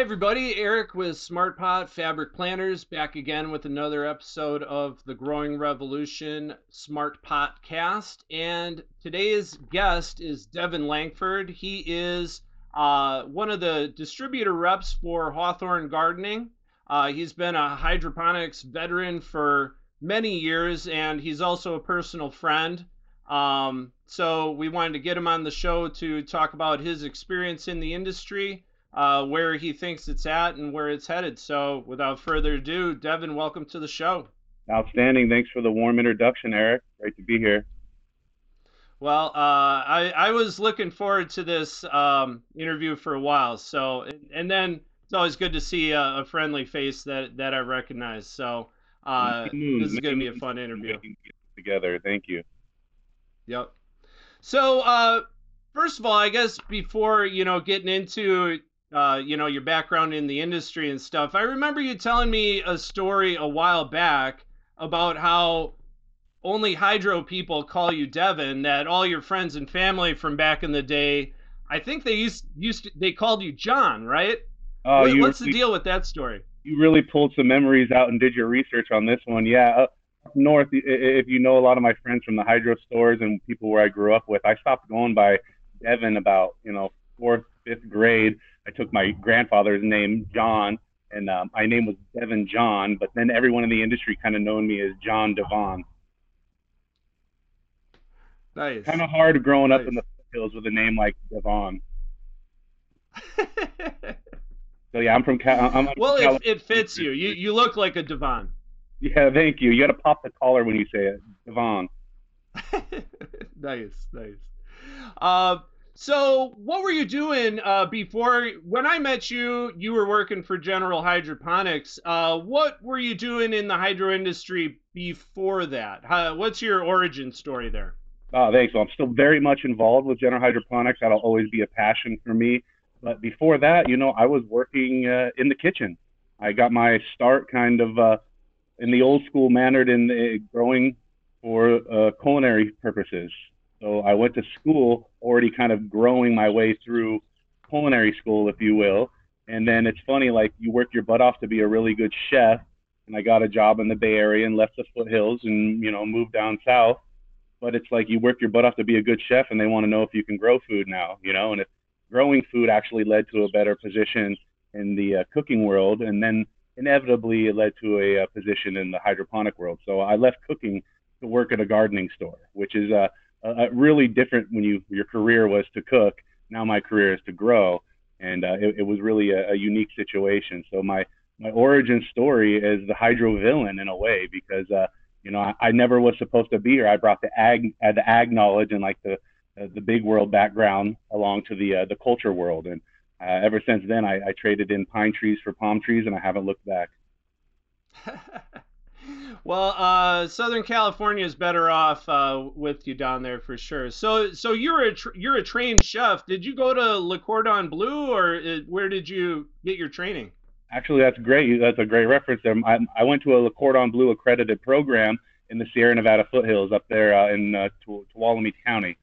Hi, everybody. Eric with Smart Pot Fabric Planters back again with another episode of the Growing Revolution Smart Pot Cast. And today's guest is Devon Langford. He is uh, one of the distributor reps for Hawthorne Gardening. Uh, he's been a hydroponics veteran for many years, and he's also a personal friend. Um, so we wanted to get him on the show to talk about his experience in the industry, uh, where he thinks it's at, and where it's headed. So without further ado, Devon, welcome to the show. Outstanding. Thanks for the warm introduction, Eric. Great to be here. Well, uh, I, I was looking forward to this um, interview for a while. So, and then it's always good to see a, a friendly face that, that I recognize. So, uh, this is going to be a fun interview. Together. Thank you. Yep. So, uh, first of all, I guess before you know getting into uh, you know your background in the industry and stuff, I remember you telling me a story a while back about how only hydro people call you Devon. That all your friends and family from back in the day, I think they used used to, they called you John, right? Oh, you, what's the deal with that story? You really pulled some memories out and did your research on this one. Yeah, north, if you know a lot of my friends from the hydro stores and people where I grew up with, I stopped going by Devon about you know fourth, fifth grade. I took my grandfather's name, John, and um, my name was Devon John. But then everyone in the industry kind of known me as John Devon. Nice. Kind of hard growing nice. up in the hills with a name like Devon. so yeah, I'm from. Cal- I'm well, it, it fits you. You you look like a Devon. Yeah, thank you. You got to pop the collar when you say it, Devon. nice, nice. Uh, so, what were you doing uh, before? When I met you, you were working for General Hydroponics. Uh, what were you doing in the hydro industry before that? How, what's your origin story there? Oh, thanks. Well, I'm still very much involved with General Hydroponics. That'll always be a passion for me. But before that, you know, I was working uh, in the kitchen. I got my start kind of uh, in the old school mannered in uh, growing for culinary purposes. So I went to school already kind of growing my way through culinary school, if you will. And then it's funny, like you work your butt off to be a really good chef. And I got a job in the Bay Area and left the foothills and, you know, moved down south. But it's like you work your butt off to be a good chef and they want to know if you can grow food now, you know, and if growing food actually led to a better position in the uh, cooking world. And then inevitably it led to a, a, position in the hydroponic world. So I left cooking to work at a gardening store, which is uh, a really different when you your career was to cook. Now my career is to grow, and uh, it, it, was really a, a, unique situation. So my my origin story is the hydro villain in a way because uh, you know I, I, never was supposed to be here. I brought the ag uh, the ag knowledge and like the uh, the big world background along to the uh, the culture world and uh, ever since then, I, I traded in pine trees for palm trees, and I haven't looked back. well, uh, Southern California is better off uh, with you down there for sure. So, so you're a you're a trained chef. Did you go to Le Cordon Bleu, or uh, where did you get your training? Actually, that's great. That's a great reference there. I, I went to a Le Cordon Bleu accredited program in the Sierra Nevada foothills up there uh, in uh, Tuolumne County.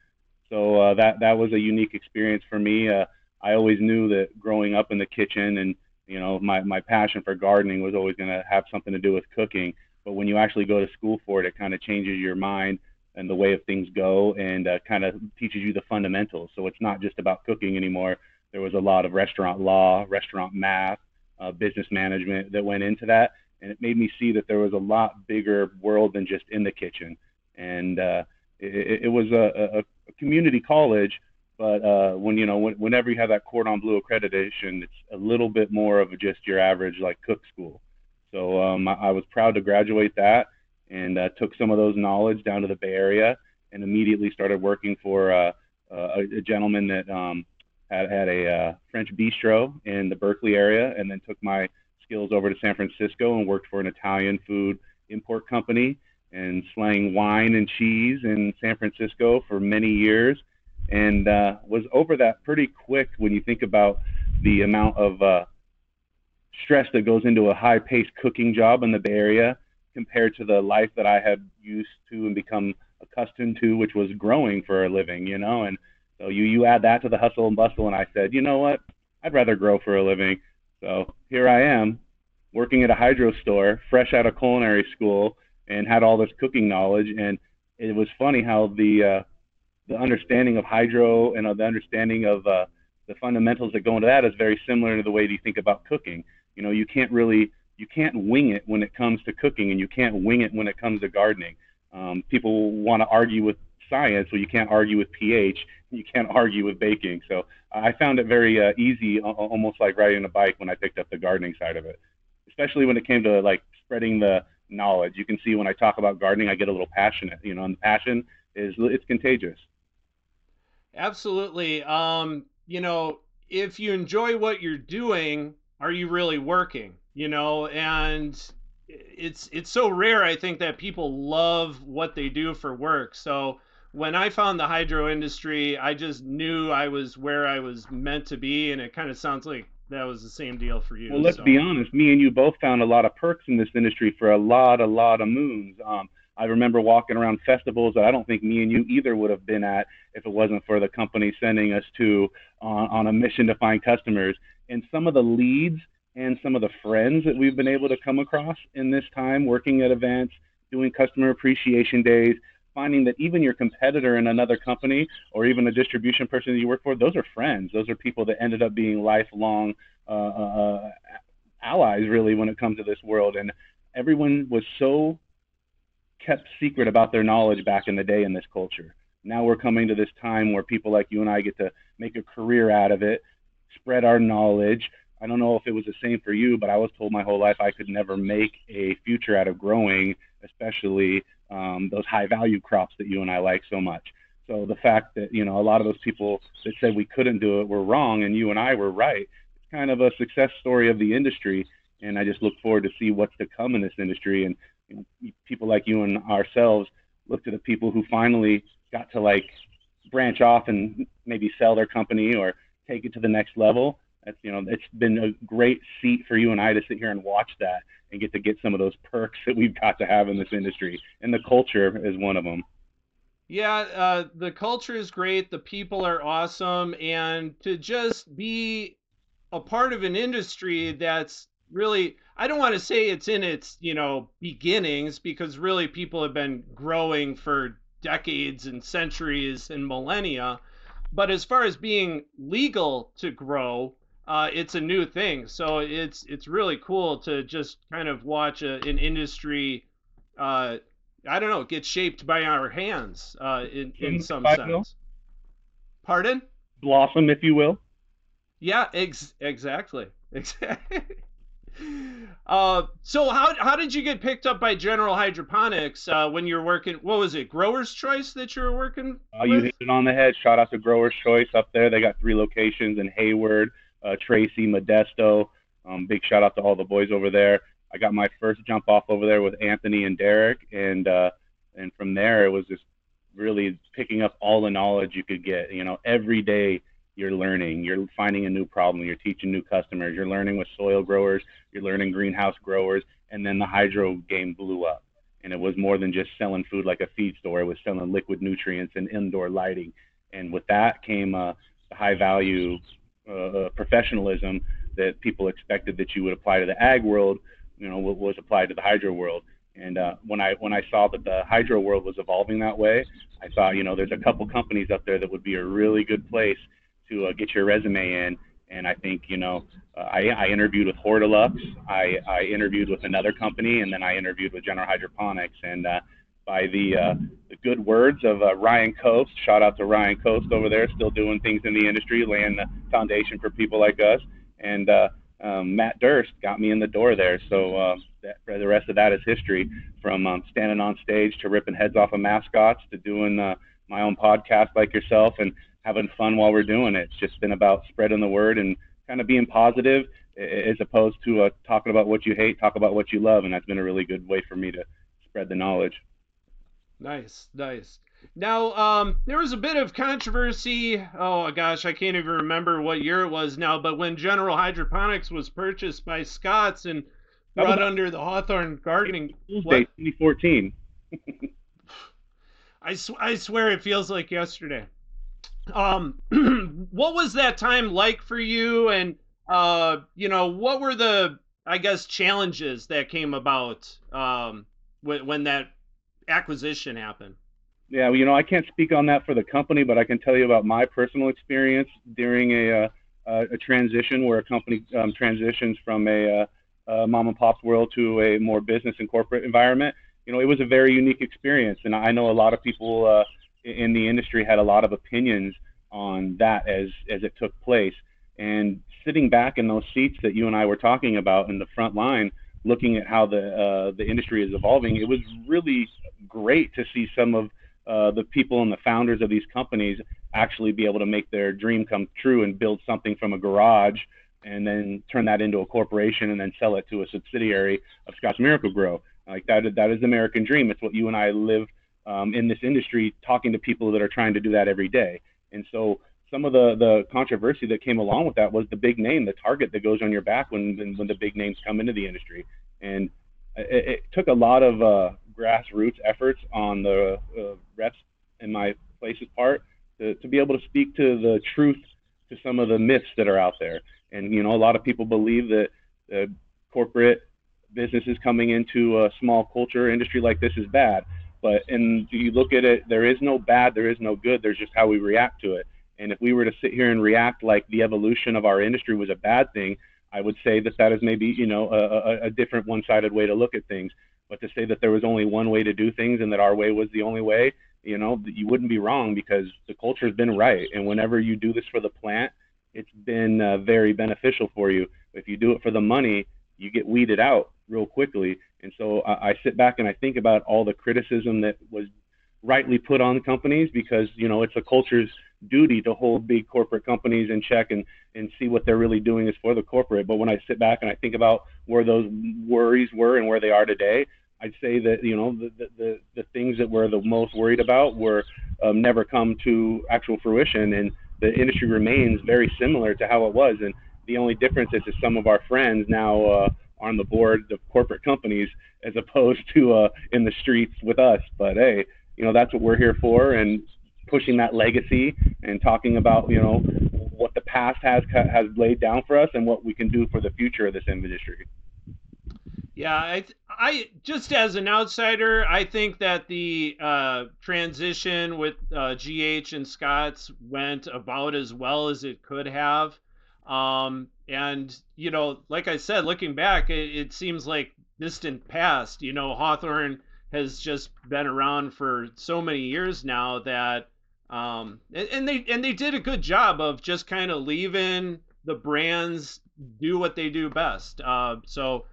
So uh, that that was a unique experience for me. Uh, I always knew that growing up in the kitchen and you know my my passion for gardening was always going to have something to do with cooking. But when you actually go to school for it, it kind of changes your mind and the way of things go, and uh, kind of teaches you the fundamentals. So it's not just about cooking anymore. There was a lot of restaurant law, restaurant math, uh, business management that went into that, and it made me see that there was a lot bigger world than just in the kitchen. And uh, it, it was a, a community college but uh, when you know, when, whenever you have that Cordon Bleu accreditation, it's a little bit more of just your average like cook school. So um, I, I, was proud to graduate that and uh, took some of those knowledge down to the Bay Area and immediately started working for uh, a, a, gentleman that um, had had a uh, French bistro in the Berkeley area, and then took my skills over to San Francisco and worked for an Italian food import company and slang wine and cheese in San Francisco for many years. And uh, was over that pretty quick when you think about the amount of uh, stress that goes into a high-paced cooking job in the Bay Area compared to the life that I had used to and become accustomed to, which was growing for a living, you know. And so you you add that to the hustle and bustle, and I said, you know what? I'd rather grow for a living. So here I am working at a hydro store, fresh out of culinary school, and had all this cooking knowledge. And it was funny how the uh, the understanding of hydro and uh, the understanding of uh, the fundamentals that go into that is very similar to the way you think about cooking. You know, you can't really you can't wing it when it comes to cooking, and you can't wing it when it comes to gardening. Um, people want to argue with science, well, you can't argue with pH, you can't argue with baking. So I found it very uh, easy, almost like riding a bike when I picked up the gardening side of it, especially when it came to like spreading the knowledge. You can see when I talk about gardening, I get a little passionate, you know, and the passion is it's contagious. Absolutely. Um, you know, if you enjoy what you're doing, are you really working? You know, and it's it's so rare I think that people love what they do for work. So when I found the hydro industry, I just knew I was where I was meant to be, and it kind of sounds like that was the same deal for you. Well, let's so. be honest. Me and you both found a lot of perks in this industry for a lot, a lot of moons. Um, I remember walking around festivals that I don't think me and you either would have been at if it wasn't for the company sending us to on, on a mission to find customers. And some of the leads and some of the friends that we've been able to come across in this time working at events, doing customer appreciation days, finding that even your competitor in another company or even a distribution person that you work for, those are friends. Those are people that ended up being lifelong uh, uh, uh, allies, really, when it comes to this world. And everyone was so kept secret about their knowledge back in the day in this culture. Now we're coming to this time where people like you and I get to make a career out of it, spread our knowledge. I don't know if it was the same for you, but I was told my whole life I could never make a future out of growing, especially um, those high value crops that you and I like so much. So the fact that you know a lot of those people that said we couldn't do it were wrong, and you and I were right. It's kind of a success story of the industry, and I just look forward to see what's to come in this industry. And you know, people like you and ourselves look to the people who finally got to like branch off and maybe sell their company or take it to the next level. That's you know it's been a great seat for you and I to sit here and watch that and get to get some of those perks that we've got to have in this industry. And the culture is one of them. Yeah, uh, the culture is great. The people are awesome, and to just be a part of an industry that's really I don't want to say it's in its, you know, beginnings because really people have been growing for decades and centuries and millennia. But as far as being legal to grow, uh, it's a new thing. So it's it's really cool to just kind of watch a, an industry. Uh, I don't know, get shaped by our hands uh, in in some sense. Pardon? Blossom, if you will. Yeah, ex- exactly. Exactly. Uh, so how how did you get picked up by General Hydroponics uh, when you're working? What was it, Growers Choice that you were working? Uh, you hit it on the head. Shout out to Growers Choice up there. They got three locations in Hayward, uh, Tracy, Modesto. Um, big shout out to all the boys over there. I got my first jump off over there with Anthony and Derek, and uh, and from there it was just really picking up all the knowledge you could get. You know, every day you're learning, you're finding a new problem, you're teaching new customers, you're learning with soil growers, you're learning greenhouse growers, and then the hydro game blew up. And it was more than just selling food like a feed store; it was selling liquid nutrients and indoor lighting. And with that came the high value uh, uh, professionalism that people expected that you would apply to the ag world, you know, was applied to the hydro world. And uh, when I when I saw that the hydro world was evolving that way, I thought, you know, there's a couple companies up there that would be a really good place to uh, get your resume in. And I think, you know, uh, I, I interviewed with Hortilux, I, I interviewed with another company, and then I interviewed with General Hydroponics. And uh, by the uh, the good words of uh, Ryan Coast. Shout out to Ryan Coast over there, still doing things in the industry, laying the foundation for people like us. And uh, um, Matt Durst got me in the door there. So uh, that, the rest of that is history. From um, standing on stage to ripping heads off of mascots to doing uh, my own podcast like yourself and having fun while we're doing it. It's just been about spreading the word and kind of being positive as opposed to uh, talking about what you hate, talk about what you love. And that's been a really good way for me to spread the knowledge. Nice, nice. Now, um, there was a bit of controversy. Oh gosh, I can't even remember what year it was now. But when General Hydroponics was purchased by Scotts and brought under the Hawthorne Gardening, Tuesday, 2014. I, sw- I swear it feels like yesterday. Um, what was that time like for you? And uh, you know, what were the, I guess, challenges that came about um, when, when that acquisition happened? Yeah, well, you know, I can't speak on that for the company, but I can tell you about my personal experience during a, uh, a transition where a company um, transitions from a, uh, a mom and pop's world to a more business and corporate environment. You know, it was a very unique experience, and I know a lot of people uh, in the industry had a lot of opinions on that as as it took place. And sitting back in those seats that you and I were talking about in the front line, looking at how the uh, the industry is evolving, it was really great to see some of uh, the people and the founders of these companies actually be able to make their dream come true and build something from a garage and then turn that into a corporation and then sell it to a subsidiary of Scotts Miracle-Gro. Like that, that is the American dream. It's what you and I live um, in this industry, talking to people that are trying to do that every day. And so some of the, the controversy that came along with that was the big name, the target that goes on your back when, when the big names come into the industry. And it, it took a lot of uh, grassroots efforts on the uh, reps in my place's part to, to be able to speak to the truth to some of the myths that are out there. And, you know, a lot of people believe that uh, corporate businesses coming into a small culture industry like this is bad. But and you look at it, there is no bad, there is no good. There's just how we react to it. And if we were to sit here and react like the evolution of our industry was a bad thing, I would say that that is maybe you know a, a, a different one-sided way to look at things. But to say that there was only one way to do things and that our way was the only way, you know, you wouldn't be wrong because the culture has been right. And whenever you do this for the plant, it's been uh, very beneficial for you. If you do it for the money, you get weeded out real quickly. And so I, I sit back and I think about all the criticism that was rightly put on companies because you know it's a culture's duty to hold big corporate companies in check and and see what they're really doing is for the corporate. But when I sit back and I think about where those worries were and where they are today, I'd say that you know the the, the things that we're the most worried about were um, never come to actual fruition, and the industry remains very similar to how it was. And the only difference is that some of our friends now uh, on the board of corporate companies as opposed to uh, in the streets with us. But hey, you know that's what we're here for, and pushing that legacy and talking about you know what the past has has laid down for us and what we can do for the future of this industry. Yeah, I, I just as an outsider, I think that the uh, transition with uh, GH and Scotts went about as well as it could have. Um, and you know, like I said, looking back, it, it seems like distant past. You know, Hawthorne has just been around for so many years now that um, and, and they and they did a good job of just kind of leaving the brands do what they do best. Uh, so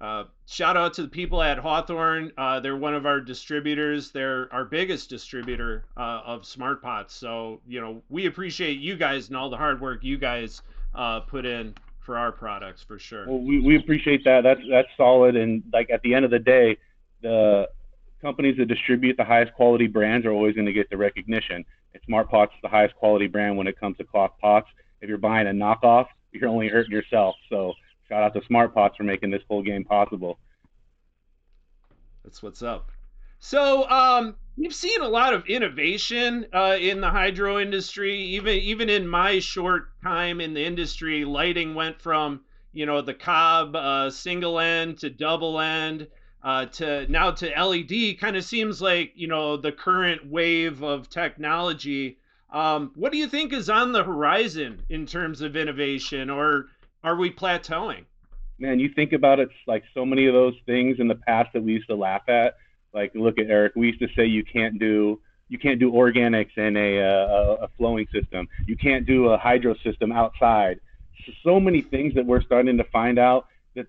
uh, shout out to the people at Hawthorne. Uh, they're one of our distributors. They're our biggest distributor uh, of smart pots. So you know we appreciate you guys and all the hard work you guys uh, put in for our products for sure. Well, we, we appreciate that. That's that's solid. And like at the end of the day, the companies that distribute the highest quality brands are always going to get the recognition. And Smart Pots is the highest quality brand when it comes to cloth pots. If you're buying a knockoff, you're only hurting yourself. So shout out to Smart Pots for making this whole game possible. That's what's up. So um, we've seen a lot of innovation uh, in the hydro industry. Even even in my short time in the industry, lighting went from you know the cob uh, single end to double end uh, to now to LED kind of seems like you know the current wave of technology. Um, what do you think is on the horizon in terms of innovation, or are we plateauing? Man, you think about it like so many of those things in the past that we used to laugh at. Like look at Eric. We used to say you can't do you can't do organics in a, a, a flowing system. You can't do a hydro system outside. So many things that we're starting to find out that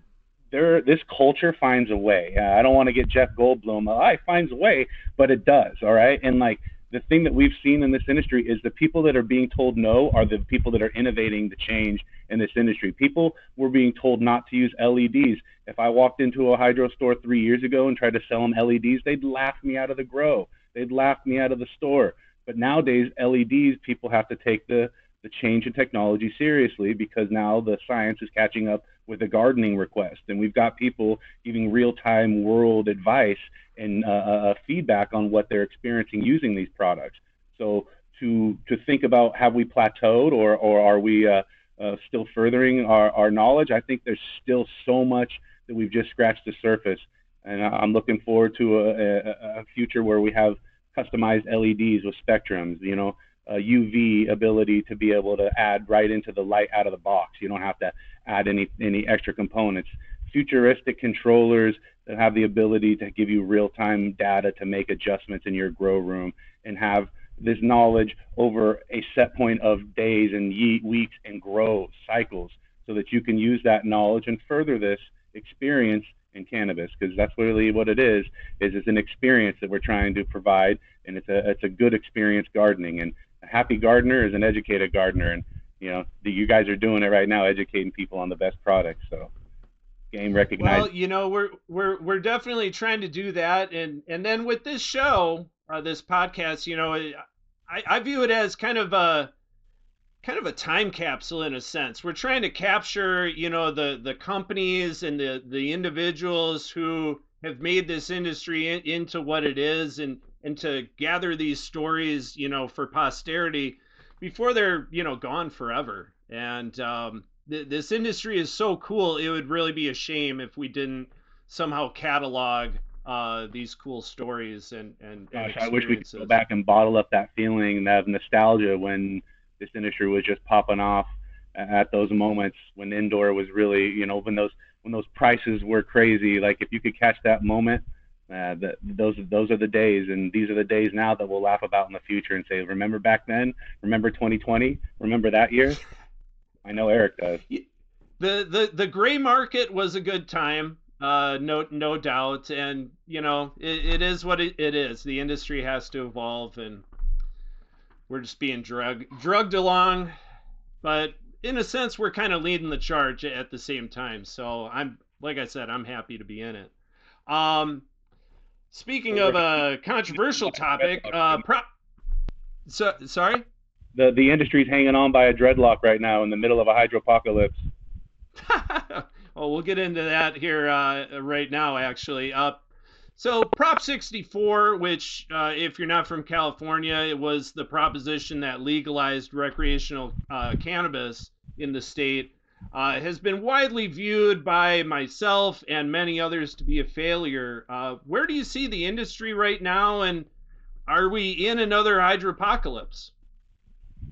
there this culture finds a way. Uh, I don't want to get Jeff Goldblum. Uh, I finds a way, but it does. All right, and like the thing that we've seen in this industry is the people that are being told no are the people that are innovating the change in this industry. People were being told not to use LEDs. If I walked into a hydro store three years ago and tried to sell them LEDs, they'd laugh me out of the grow. They'd laugh me out of the store. But nowadays, LEDs, people have to take the the change in technology seriously because now the science is catching up with a gardening request. And we've got people giving real time world advice and uh, uh, uh, feedback on what they're experiencing using these products. So to, to think about have we plateaued or, or are we uh, uh, still furthering our, our knowledge. I think there's still so much that we've just scratched the surface. And I'm looking forward to a, a, a future where we have customized LEDs with spectrums, you know, Uh, a UV ability to be able to add right into the light out of the box. You don't have to add any any extra components. Futuristic controllers that have the ability to give you real-time data to make adjustments in your grow room and have this knowledge over a set point of days and weeks and grow cycles so that you can use that knowledge and further this experience in cannabis because that's really what it is is it's an experience that we're trying to provide and it's a it's a good experience gardening and a happy gardener is an educated gardener and you know the, you guys are doing it right now educating people on the best products so game recognized well you know we're we're we're definitely trying to do that and and then with this show uh, this podcast you know I, I view it as kind of a kind of a time capsule in a sense. We're trying to capture, you know, the the companies and the the individuals who have made this industry in, into what it is and and to gather these stories, you know, for posterity before they're, you know, gone forever. And um, th- this industry is so cool. It would really be a shame if we didn't somehow catalog uh, these cool stories and and, Gosh, I wish we could go back and bottle up that feeling, that nostalgia when this industry was just popping off at those moments when indoor was really, you know, when those when those prices were crazy. Like if you could catch that moment, uh, that those those are the days, and these are the days now that we'll laugh about in the future and say, remember back then, remember 2020, remember that year. I know Eric does. The the the gray market was a good time. Uh, no, no doubt, and you know it, it is what it, it is. The industry has to evolve, and we're just being drug drugged along, but in a sense, we're kind of leading the charge at the same time. So I'm, like I said, I'm happy to be in it. Um, speaking of a controversial topic, uh, pro- so, sorry. The the industry's hanging on by a dreadlock right now in the middle of a hydropocalypse. well, we'll get into that here uh, right now. Actually, uh, so Prop 64, which, uh, if you're not from California, it was the proposition that legalized recreational uh, cannabis in the state, uh, has been widely viewed by myself and many others to be a failure. Uh, where do you see the industry right now, and are we in another hydropocalypse?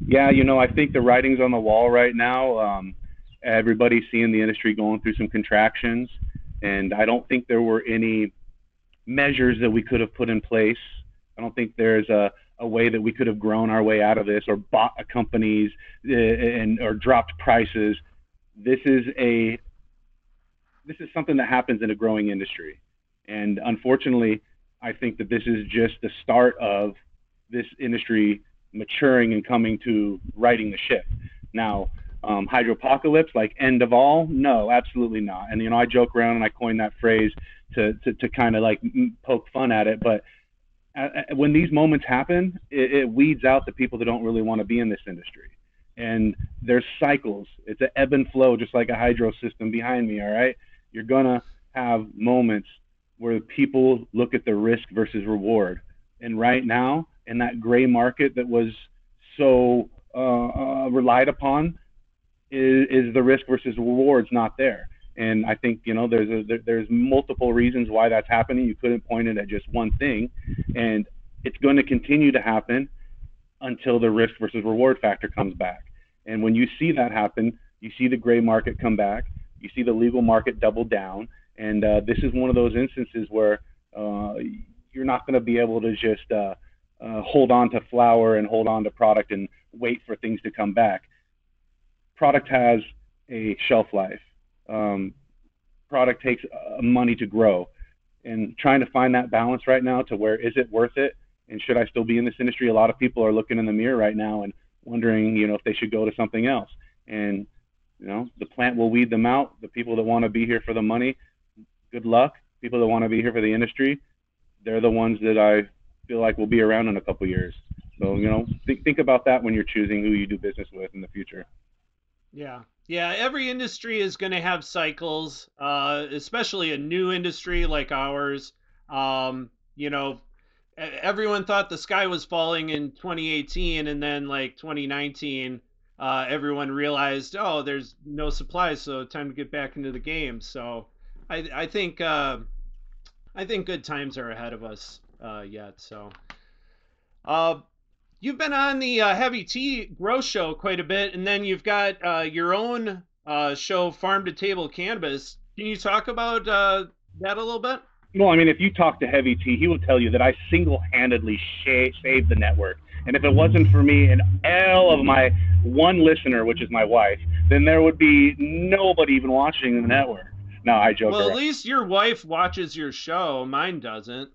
Yeah, you know, I think the writing's on the wall right now. Um, everybody's seeing the industry going through some contractions, and I don't think there were any measures that we could have put in place. I don't think there's a, a way that we could have grown our way out of this or bought companies uh, and or dropped prices. This is a this is something that happens in a growing industry, and unfortunately, I think that this is just the start of this industry maturing and coming to righting the ship. Now, um, hydropocalypse, like end of all? No, absolutely not. And you know, I joke around and I coined that phrase to to, to kind of like poke fun at it, but when these moments happen, it, it weeds out the people that don't really want to be in this industry. And there's cycles. It's an ebb and flow, just like a hydro system behind me. All right, you're gonna have moments where people look at the risk versus reward. And right now, in that gray market that was so uh, uh, relied upon, is, is the risk versus rewards not there? And I think you know there's a, there, there's multiple reasons why that's happening. You couldn't point it at just one thing, and it's going to continue to happen until the risk versus reward factor comes back. And when you see that happen, you see the gray market come back, you see the legal market double down, and uh, this is one of those instances where uh, you're not going to be able to just uh, uh, hold on to flour and hold on to product and wait for things to come back. Product has a shelf life um, product takes uh, money to grow. And trying to find that balance right now to where is it worth it? And should I still be in this industry? A lot of people are looking in the mirror right now and wondering, you know, if they should go to something else. And, you know, the plant will weed them out. The people that want to be here for the money, good luck. People that want to be here for the industry, they're the ones that I feel like will be around in a couple years. So, you know, think, think about that when you're choosing who you do business with in the future. Yeah, yeah, every industry is going to have cycles, uh, especially a new industry like ours. Um, you know, everyone thought the sky was falling in 2018, and then like 2019, uh, everyone realized, oh, there's no supplies, so time to get back into the game. So I, I think uh, I think good times are ahead of us uh, yet. So uh, you've been on the uh, Heavy T Grow Show quite a bit, and then you've got uh, your own show, Farm to Table Cannabis. Can you talk about that a little bit? Well, I mean, if you talk to Heavy T, he will tell you that I single-handedly sh- saved the network. And if it wasn't for me and all of my one listener, which is my wife, then there would be nobody even watching the network. No, I joke. Well, around. at least your wife watches your show. Mine doesn't.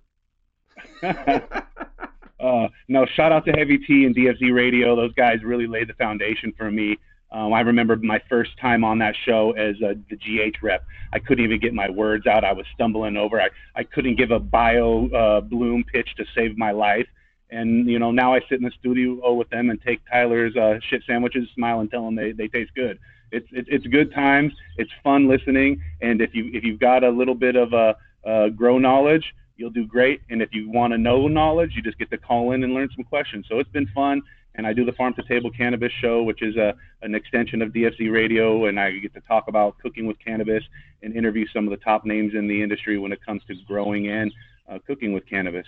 uh, no, shout out to Heavy T and DFZ Radio. Those guys really laid the foundation for me. Um, I remember my first time on that show as uh, the GH rep. I couldn't even get my words out. I was stumbling over. I, I couldn't give a bio uh, bloom pitch to save my life. And you know now I sit in the studio with them and take Tyler's uh, shit sandwiches, smile and tell them they, they taste good. It's, it's it's good times. It's fun listening. And if you if you've got a little bit of a, a grow knowledge, you'll do great. And if you want to know knowledge, you just get to call in and learn some questions. So it's been fun and I do the Farm to Table Cannabis Show, which is a, an extension of DFC Radio, and I get to talk about cooking with cannabis and interview some of the top names in the industry when it comes to growing and uh, cooking with cannabis.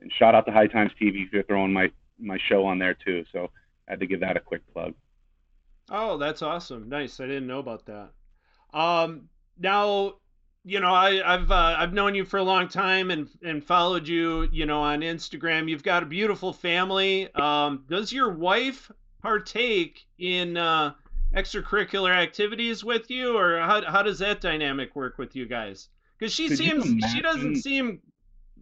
And shout out to High Times TV for throwing my my show on there too. So I had to give that a quick plug. Oh, that's awesome! Nice. I didn't know about that. Um, now you know, I, have uh, I've known you for a long time and and followed you, you know, on Instagram. You've got a beautiful family. Um, does your wife partake in uh, extracurricular activities with you, or how how does that dynamic work with you guys? Because she Could seems she doesn't seem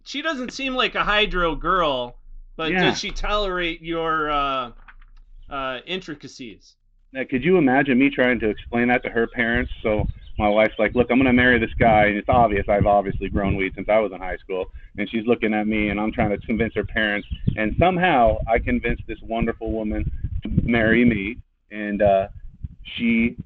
she doesn't seem like a hydro girl, but yeah. does she tolerate your uh, uh, intricacies? Now, could you imagine me trying to explain that to her parents? So my wife's like, look, I'm going to marry this guy. And it's obvious I've obviously grown weed since I was in high school. And she's looking at me and I'm trying to convince her parents. And somehow I convinced this wonderful woman to marry me. And uh, she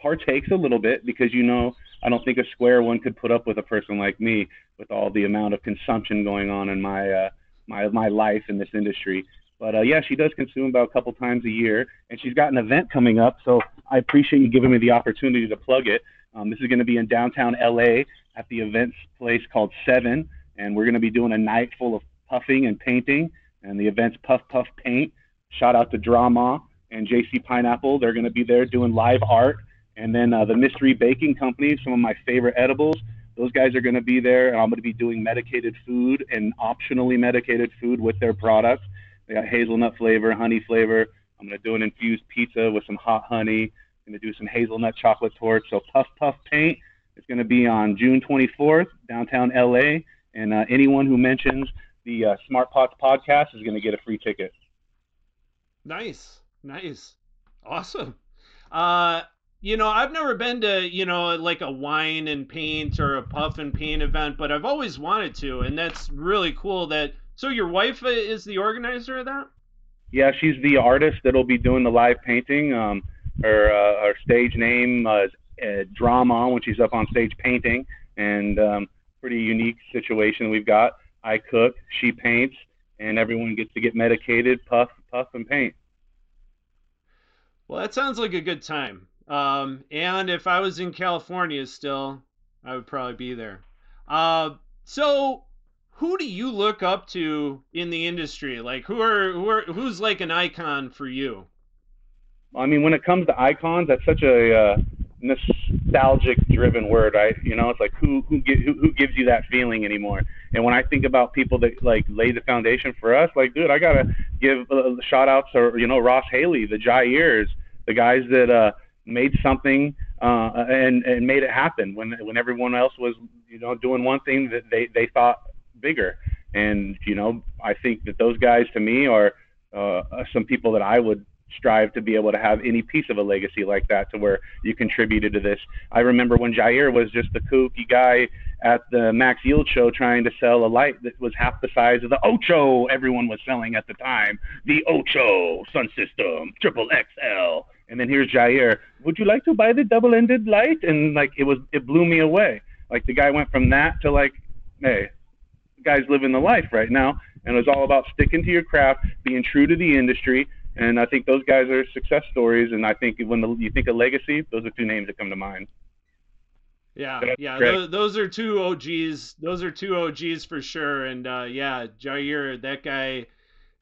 partakes a little bit because, you know, I don't think a square one could put up with a person like me with all the amount of consumption going on in my, uh, my, my life in this industry. But uh, yeah, she does consume about a couple times a year, and she's got an event coming up. So I appreciate you giving me the opportunity to plug it. Um, this is going to be in downtown LA at the events place called Seven, and we're going to be doing a night full of puffing and painting. And the event's Puff Puff Paint. Shout out to Drama and JC Pineapple. They're going to be there doing live art. And then uh, the Mystery Baking Company, some of my favorite edibles. Those guys are going to be there, and I'm going to be doing medicated food and optionally medicated food with their products. They got hazelnut flavor, honey flavor. I'm going to do an infused pizza with some hot honey going to do some hazelnut chocolate torch. So Puff Puff Paint is going to be on June 24th, downtown LA. And uh, anyone who mentions the uh, Smart Pots podcast is going to get a free ticket. Nice, nice, awesome. Uh, you know, I've never been to you know like a wine and paint or a puff and paint event, but I've always wanted to, and that's really cool. That so your wife is the organizer of that. Yeah, she's the artist that'll be doing the live painting. Um, her uh, her stage name uh, is uh, Drama when she's up on stage painting, and um, pretty unique situation we've got. I cook, she paints, and everyone gets to get medicated, puff, puff, and paint. Well, that sounds like a good time. Um, and if I was in California still, I would probably be there. Uh, so who do you look up to in the industry? Like who are who are who's like an icon for you? I mean, when it comes to icons, that's such a uh, nostalgic driven word, right? You know, it's like who who, who who gives you that feeling anymore? And when I think about people that like laid the foundation for us, like, dude, I gotta give uh, shout outs or you know Ross Haley, the Jairs, the guys that uh, made something uh, and and made it happen when when everyone else was you know doing one thing that they they thought bigger. And you know, I think that those guys to me are uh, some people that I would strive to be able to have any piece of a legacy like that to where you contributed to this. I remember when Jair was just the kooky guy at the Max Yield show trying to sell a light that was half the size of the Ocho everyone was selling at the time. The Ocho Sun System Triple XL. And then here's Jair. Would you like to buy the double-ended light? And like it was, it blew me away. Like the guy went from that to like, hey, guy's living the life right now, and it was all about sticking to your craft, being true to the industry, And I think those guys are success stories. And I think when the, you think of legacy, those are two names that come to mind. Yeah, yeah, those, those, are two OGs. Those are two OGs for sure. And uh, yeah, Jair, that guy,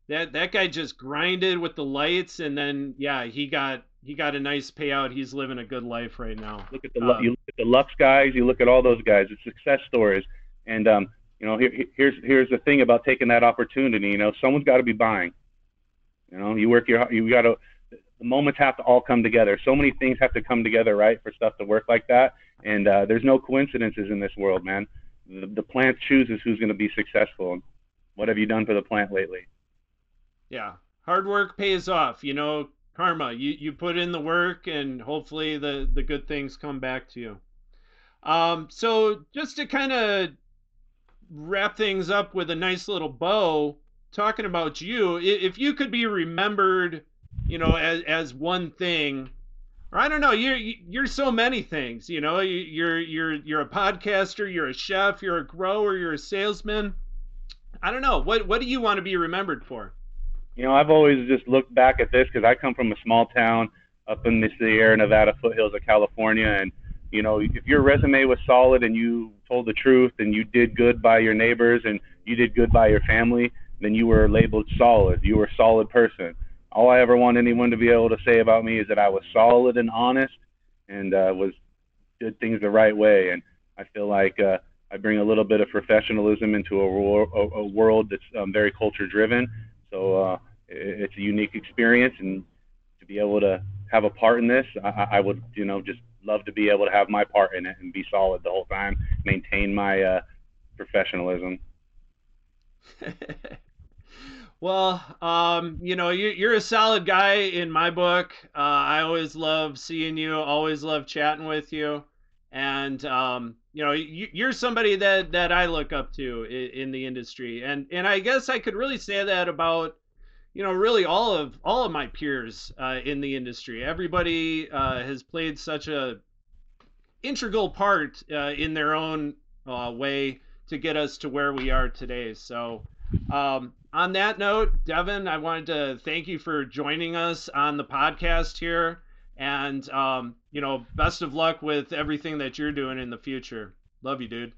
that that guy just grinded with the lights, and then yeah, he got he got a nice payout. He's living a good life right now. Look at the um, you look at the Lux guys. You look at all those guys. It's success stories. And um, you know, here, here's here's the thing about taking that opportunity. You know, someone's got to be buying. You know, you work your you got to the moments have to all come together. So many things have to come together, right, for stuff to work like that. And uh, there's no coincidences in this world, man. The, the plant chooses who's going to be successful. What have you done for the plant lately? Yeah, hard work pays off. You know, karma. You you put in the work, and hopefully the the good things come back to you. Um, so just to kind of wrap things up with a nice little bow, talking about you, if you could be remembered, you know, as as one thing, or I don't know, you're you're so many things. You know, you're you're you're a podcaster, you're a chef, you're a grower, you're a salesman. I don't know. What what do you want to be remembered for? You know, I've always just looked back at this because I come from a small town up in the Sierra Nevada foothills of California, and you know, if your resume was solid and you told the truth and you did good by your neighbors and you did good by your family, then you were labeled solid. You were a solid person. All I ever want anyone to be able to say about me is that I was solid and honest and uh, was did things the right way. And I feel like uh, I bring a little bit of professionalism into a, a, world that's um, very culture driven. So uh, it's a unique experience, and to be able to have a part in this, I, I would, you know, just love to be able to have my part in it and be solid the whole time, maintain my uh, professionalism. well, um, you know, you, are a solid guy in my book. Uh, I always love seeing you, always love chatting with you. And, um, you know, you, are somebody that, that I look up to in, in the industry. And, and I guess I could really say that about you know really all of all of my peers uh, in the industry everybody uh, has played such a integral part uh, in their own uh, way to get us to where we are today so um, on that note devon i wanted to thank you for joining us on the podcast here and um, you know best of luck with everything that you're doing in the future love you dude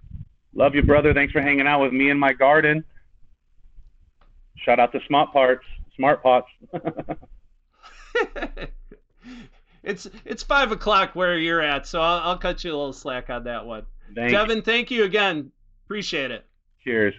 love you brother thanks for hanging out with me in my garden shout out to smart parts smart pots. it's it's five o'clock where you're at, so I'll, I'll cut you a little slack on that one. Thanks. Devon, thank you again. Appreciate it. Cheers.